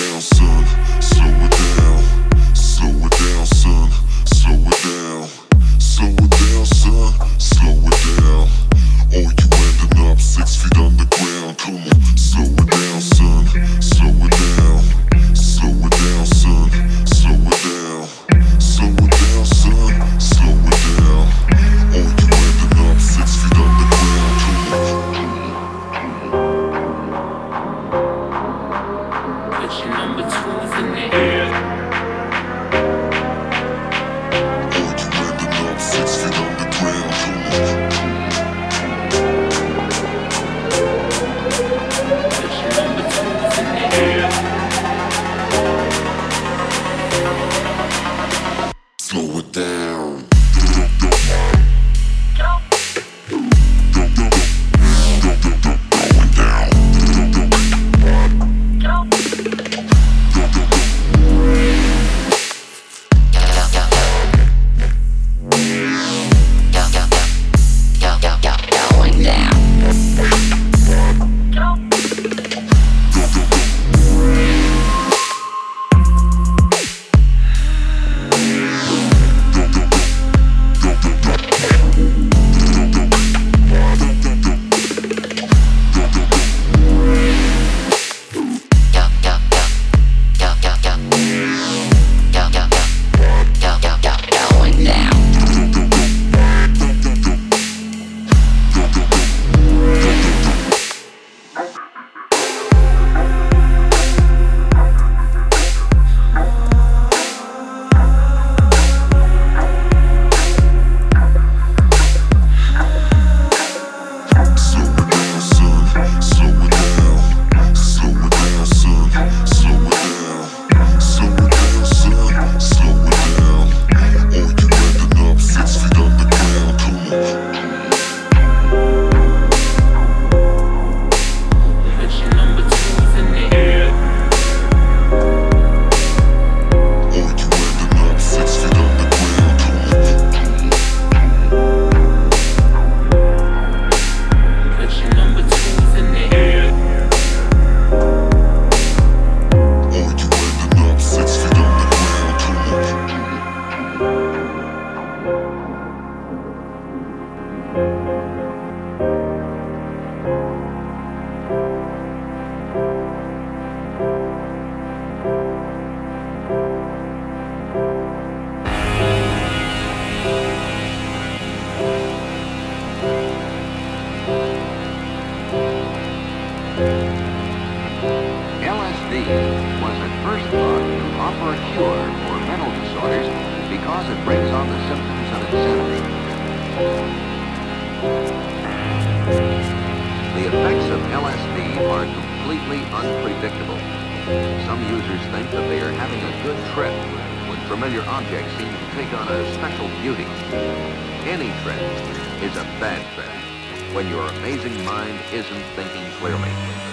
dancing Was at first thought to offer a cure for mental disorders because it brings on the symptoms of insanity. The effects of LSD are completely unpredictable. Some users think that they are having a good trip when familiar objects seem to take on a special beauty. Any trip is a bad trip when your amazing mind isn't thinking clearly.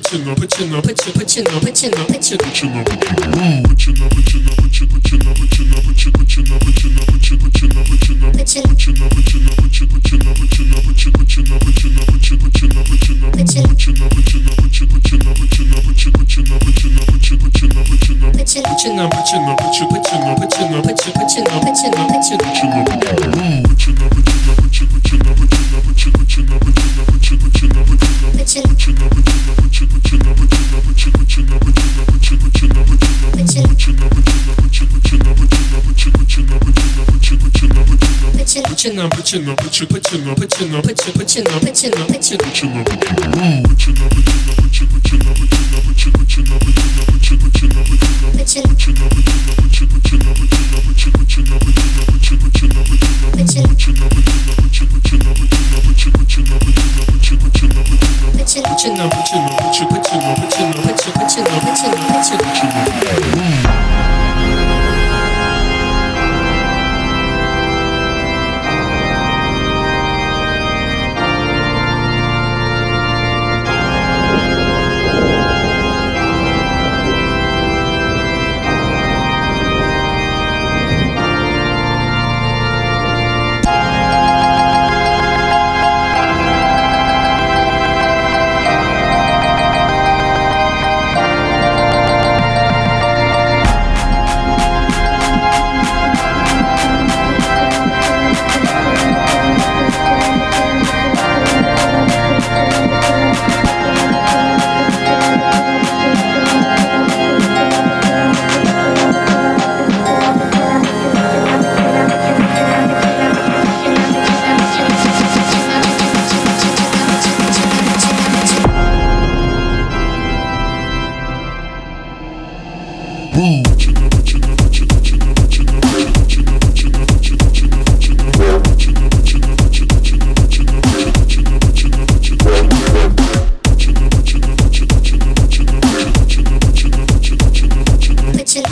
Number, put your put your number, put your number, put your put your number, put your number, put your put your number, put your number, put your number, put your number, put your put your number, put your number, put your put your number, put your number, put your put your number, put your number, put your put your number, put put your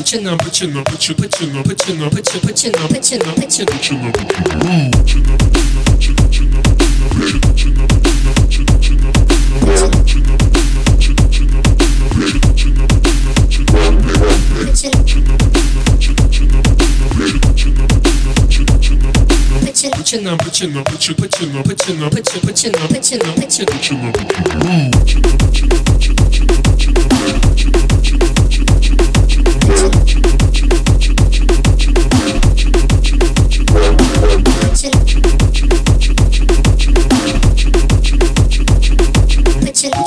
put your number, put your number, put your put your number, put your number, put your put your number, put your number, put your put your number, put your number, put your put your number, put your put your number, put your put your number, put your number, put your put your number, put your put your number, put your put your number, put your put your number, put your put your number, put your put your number, put your put your number, put your put your number, put your number, put your put your number, put your put your number, put your put your number, put your put your number, put your put your number, put your put your number, put your put your number, put your put your number, put your put your number, put your put your number, put your put your number, put your put your number, put your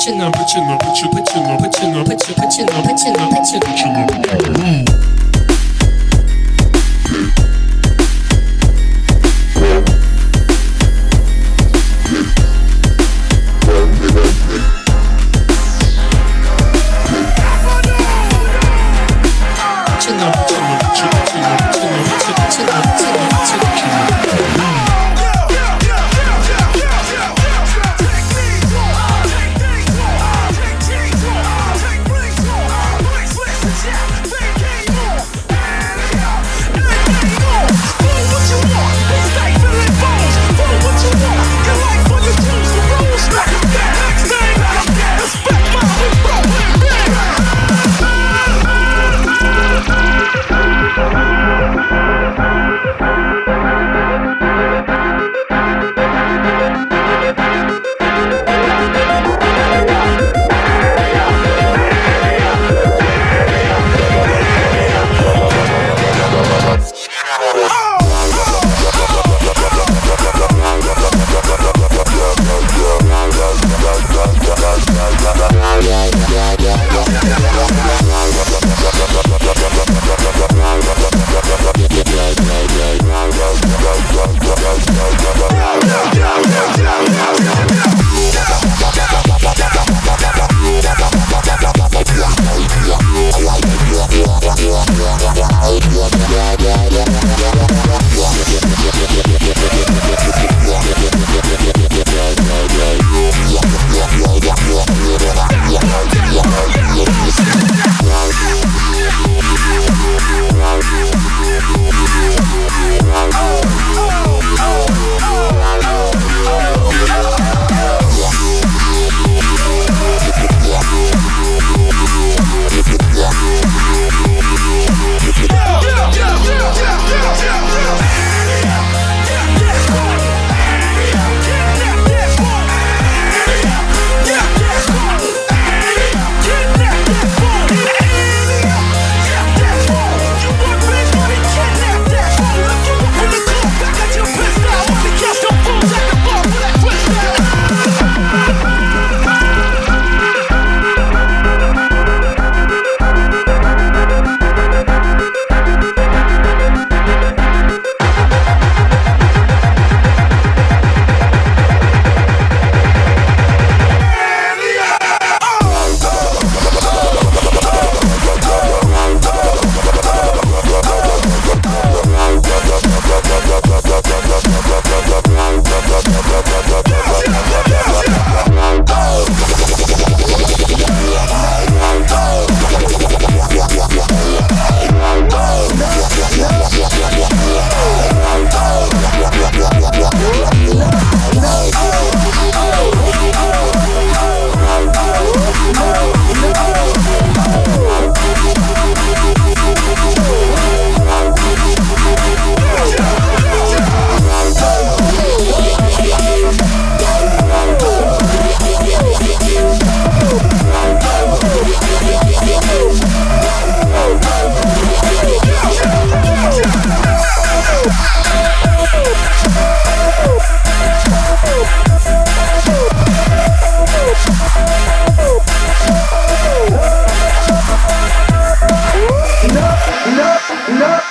put your number, put your number, put your number. Put your number, put your number, put your number, put your number, put your number,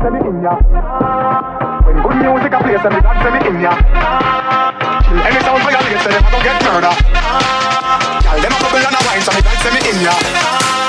send me in ya. When good music I play, send me God send me in ya. Any sound violate, so I don't get murder. Y'all them a bubble and a wine, so me God send me in ya.